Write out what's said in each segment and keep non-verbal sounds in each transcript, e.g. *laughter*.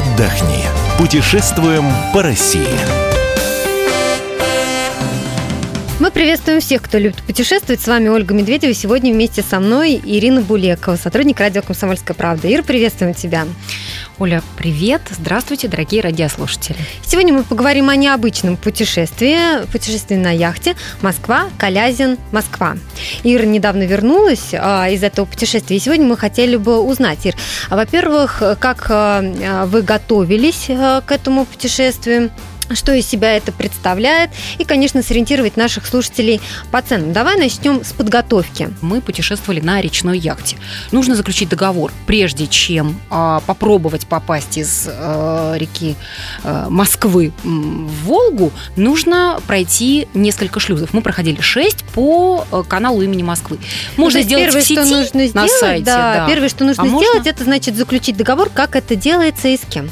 отдохни. Путешествуем по России. Мы приветствуем всех, кто любит путешествовать. С вами Ольга Медведева. Сегодня вместе со мной Ирина Булекова, сотрудник радио «Комсомольская правда». Ира, приветствуем тебя. Оля, привет! Здравствуйте, дорогие радиослушатели. Сегодня мы поговорим о необычном путешествии. Путешествие на яхте Москва, Калязин, Москва. Ира недавно вернулась а, из этого путешествия. И сегодня мы хотели бы узнать, Ир, а, во-первых, как а, вы готовились а, к этому путешествию? Что из себя это представляет, и, конечно, сориентировать наших слушателей по ценам. Давай начнем с подготовки. Мы путешествовали на речной яхте. Нужно заключить договор, прежде чем э, попробовать попасть из э, реки э, Москвы в Волгу, нужно пройти несколько шлюзов. Мы проходили шесть по э, каналу имени Москвы. Можно ну, сделать первое, в сети, что нужно сделать, на сайте. Да, да. Первое, что нужно а сделать, можно... это значит заключить договор, как это делается и с кем.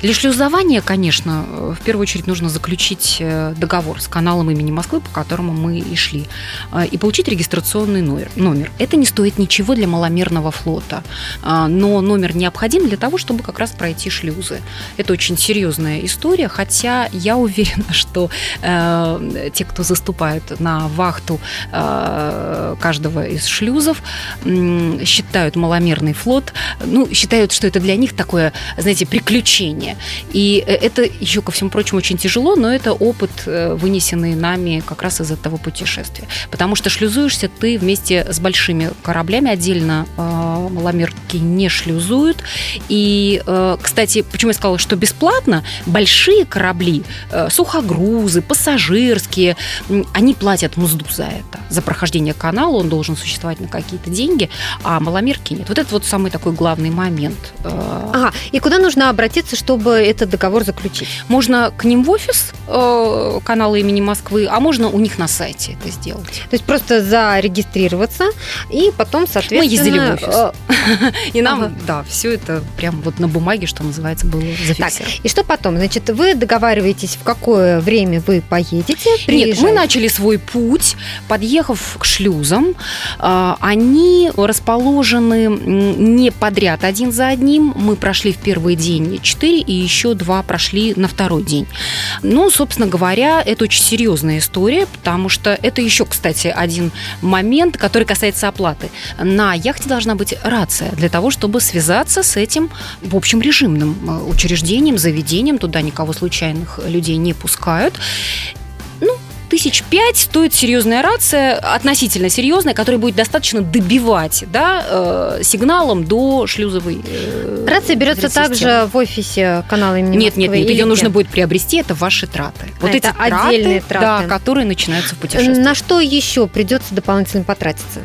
Для шлюзования, конечно, в первую очередь нужно заключить э, договор с каналом имени Москвы, по которому мы и шли, э, и получить регистрационный номер. Это не стоит ничего для маломерного флота, э, но номер необходим для того, чтобы как раз пройти шлюзы. Это очень серьезная история, хотя я уверена, *laughs* что э, те, кто заступают на вахту э, каждого из шлюзов, э, считают маломерный флот, ну, считают, что это для них такое, знаете, приключение обучения. И э, это еще, ко всему прочему, очень тяжело, но это опыт, э, вынесенный нами как раз из этого путешествия. Потому что шлюзуешься ты вместе с большими кораблями, отдельно э, маломерки не шлюзуют. И, кстати, почему я сказала, что бесплатно, большие корабли, сухогрузы, пассажирские, они платят мзду за это, за прохождение канала, он должен существовать на какие-то деньги, а маломерки нет. Вот это вот самый такой главный момент. Ага, и куда нужно обратиться обратиться, чтобы этот договор заключить? Можно к ним в офис э, канала имени Москвы, а можно у них на сайте это сделать. То есть просто зарегистрироваться и потом, соответственно... Мы ездили в офис. Э, *laughs* и нам, да, все это прям вот на бумаге, что называется, было зафиксировано. и что потом? Значит, вы договариваетесь, в какое время вы поедете? Нет, мы начали свой путь, подъехав к шлюзам. Э, они расположены не подряд один за одним. Мы прошли в первый день 4 и еще 2 прошли на второй день. Ну, собственно говоря, это очень серьезная история, потому что это еще, кстати, один момент, который касается оплаты. На яхте должна быть рация для того, чтобы связаться с этим, в общем, режимным э, учреждением, заведением. Туда никого случайных людей не пускают тысяч пять стоит серьезная рация, относительно серьезная, которая будет достаточно добивать да, э, сигналом до шлюзовой. Э, рация берется также в офисе канала имени Нет, Москвы, нет, нет, ее нужно будет приобрести, это ваши траты. А вот эти отдельные траты, траты, да, которые начинаются в путешествии. На что еще придется дополнительно потратиться?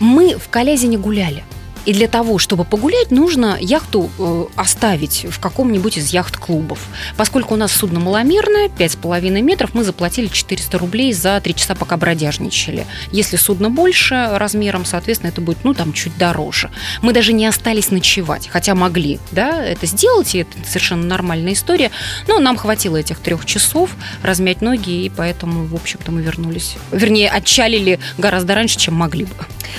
Мы в Калязине гуляли. И для того, чтобы погулять, нужно яхту э, оставить в каком-нибудь из яхт-клубов. Поскольку у нас судно маломерное, 5,5 метров, мы заплатили 400 рублей за 3 часа, пока бродяжничали. Если судно больше размером, соответственно, это будет, ну, там, чуть дороже. Мы даже не остались ночевать, хотя могли, да, это сделать, и это совершенно нормальная история. Но нам хватило этих трех часов размять ноги, и поэтому, в общем-то, мы вернулись. Вернее, отчалили гораздо раньше, чем могли бы.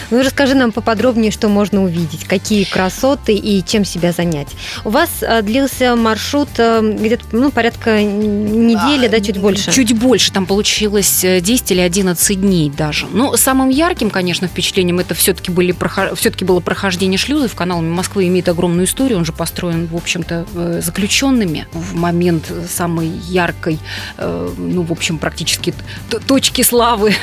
Ну, расскажи нам поподробнее, что можно увидеть увидеть, какие красоты и чем себя занять. У вас э, длился маршрут э, где-то ну, порядка недели, а, да, чуть больше? Чуть больше, там получилось 10 э, или 11 дней даже. Но самым ярким, конечно, впечатлением это все-таки, были, все-таки было прохождение шлюзов. Канал Москвы имеет огромную историю, он же построен, в общем-то, заключенными в момент самой яркой, ну, в общем, практически точки славы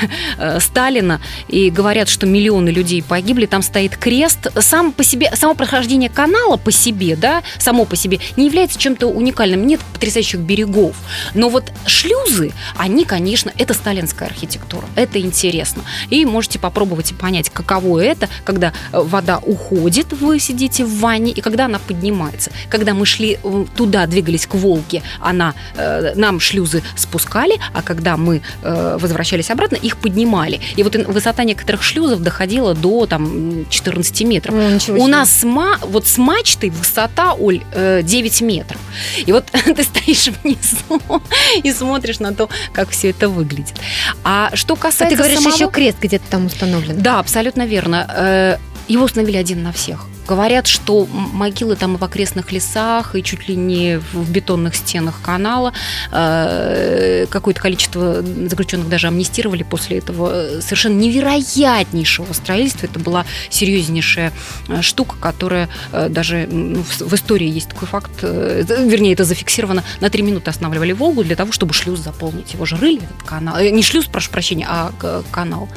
Сталина. И говорят, что миллионы людей погибли. Там стоит крест сам по себе, само прохождение канала по себе, да, само по себе не является чем-то уникальным. Нет потрясающих берегов. Но вот шлюзы, они, конечно, это сталинская архитектура. Это интересно. И можете попробовать понять, каково это, когда э, вода уходит, вы сидите в ванне, и когда она поднимается. Когда мы шли э, туда, двигались к Волге, она, э, нам шлюзы спускали, а когда мы возвращались обратно, их поднимали. И вот высота некоторых шлюзов доходила до там, 14 метров. Ну, У нас с, ма, вот с мачтой высота, Оль, 9 метров. И вот *laughs* ты стоишь внизу *laughs* и смотришь на то, как все это выглядит. А что касается а ты говоришь, самого... еще крест где-то там установлен. Да, абсолютно верно. Э, его установили один на всех. Говорят, что могилы там и в окрестных лесах, и чуть ли не в бетонных стенах канала. Э, какое-то количество заключенных даже амнистировали после этого. Совершенно невероятнейшего строительства. Это была серьезнейшая э, штука, которая э, даже ну, в истории есть такой факт, вернее, это зафиксировано, на три минуты останавливали Волгу для того, чтобы шлюз заполнить. Его же рыли, этот канал. Не шлюз, прошу прощения, а канал.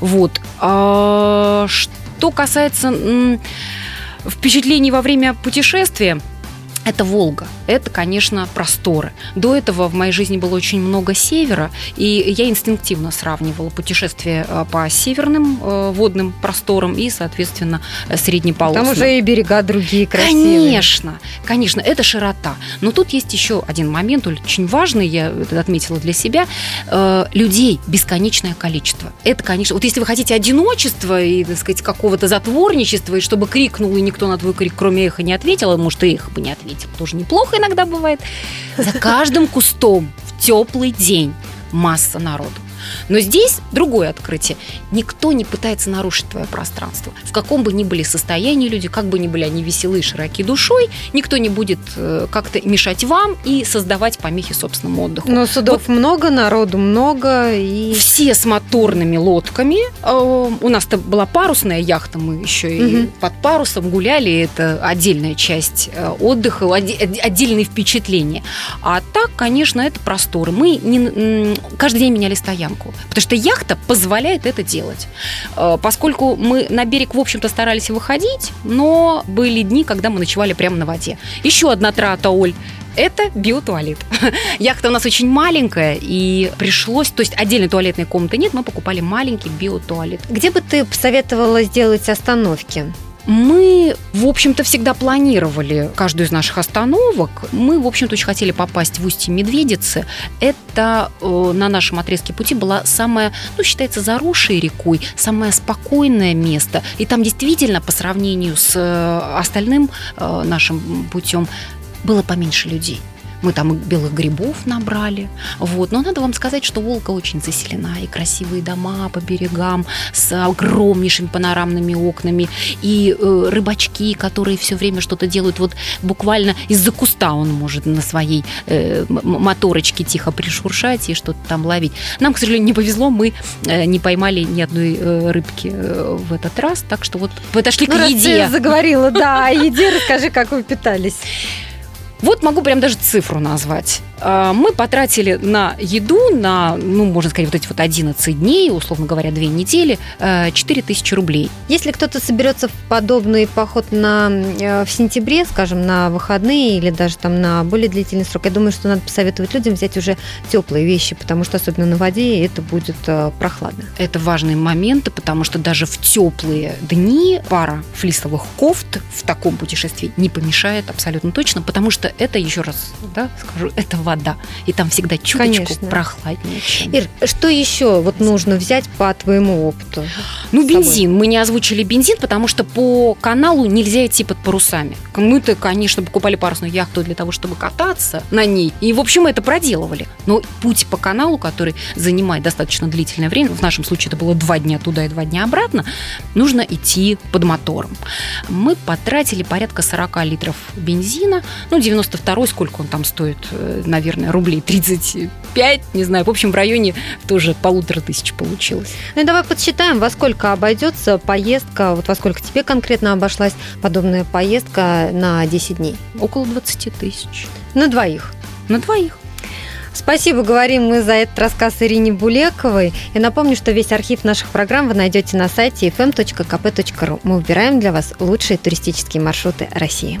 Вот. А, что касается впечатлений во время путешествия, это Волга это, конечно, просторы. До этого в моей жизни было очень много севера, и я инстинктивно сравнивала путешествия э, по северным э, водным просторам и, соответственно, среднеполосным. Там уже и берега другие красивые. Конечно, конечно, это широта. Но тут есть еще один момент, очень важный, я это отметила для себя. Э, людей бесконечное количество. Это, конечно, вот если вы хотите одиночества и, так сказать, какого-то затворничества, и чтобы крикнул, и никто на твой крик, кроме эхо, не ответил, может, и эхо бы не ответил, тоже неплохо иногда бывает. За каждым кустом в теплый день масса народу. Но здесь другое открытие. Никто не пытается нарушить твое пространство. В каком бы ни были состоянии люди, как бы ни были они веселы и широки душой, никто не будет э, как-то мешать вам и создавать помехи собственному отдыху. Но судов вот много, народу много. И... Все с моторными лодками. Э, у нас-то была парусная яхта, мы еще и угу. под парусом гуляли. Это отдельная часть э, отдыха, отдельные впечатления. А так, конечно, это просторы. Мы не, каждый день меняли стоянку стоянку. Потому что яхта позволяет это делать. Э, поскольку мы на берег, в общем-то, старались выходить, но были дни, когда мы ночевали прямо на воде. Еще одна трата, Оль, это биотуалет. *laughs* Яхта у нас очень маленькая, и пришлось, то есть отдельной туалетной комнаты нет, мы покупали маленький биотуалет. Где бы ты посоветовала сделать остановки? Мы, в общем-то, всегда планировали каждую из наших остановок. Мы, в общем-то, очень хотели попасть в устье Медведицы. Это э, на нашем отрезке пути была самая, ну, считается, заросшей рекой, самое спокойное место. И там действительно, по сравнению с э, остальным э, нашим путем, было поменьше людей. Мы там белых грибов набрали. Вот. Но надо вам сказать, что Волга очень заселена. И красивые дома по берегам с огромнейшими панорамными окнами. И э, рыбачки, которые все время что-то делают. Вот буквально из-за куста он может на своей э, моторочке тихо пришуршать и что-то там ловить. Нам, к сожалению, не повезло. Мы э, не поймали ни одной э, рыбки э, в этот раз. Так что вот подошли ну, к еде. Раз заговорила, да, о еде *laughs* расскажи, как вы питались. Вот могу прям даже цифру назвать. А, мы потратили на еду, на, ну, можно сказать, вот эти вот 11 дней, условно говоря, 2 недели, 4 э, тысячи рублей. Если кто-то соберется в подобный поход на, э, в сентябре, скажем, на выходные или даже там на более длительный срок, я думаю, что надо посоветовать людям взять уже теплые вещи, потому что особенно на воде это будет э, прохладно. Это важные моменты, потому что даже в теплые дни пара флисовых кофт в таком путешествии не помешает абсолютно точно, потому что это, еще раз да, скажу, это вода. И там всегда чуточку Конечно. прохладнее. Чем... Ир, что еще вот нужно взять по твоему опыту? Ну, бензин. Мы не озвучили бензин, потому что по каналу нельзя идти под парусами. Мы-то, конечно, покупали парусную яхту для того, чтобы кататься на ней. И, в общем, мы это проделывали. Но путь по каналу, который занимает достаточно длительное время, в нашем случае это было два дня туда и два дня обратно, нужно идти под мотором. Мы потратили порядка 40 литров бензина, ну, 92 сколько он там стоит, э, наверное, рублей 35, не знаю, в общем, в районе тоже полутора тысяч получилось. Ну и давай подсчитаем, во сколько обойдется поездка, вот во сколько тебе конкретно обошлась подобная поездка на 10 дней? Около 20 тысяч. На двоих? На двоих. Спасибо, говорим мы за этот рассказ Ирине Булековой. Я напомню, что весь архив наших программ вы найдете на сайте fm.kp.ru. Мы выбираем для вас лучшие туристические маршруты России.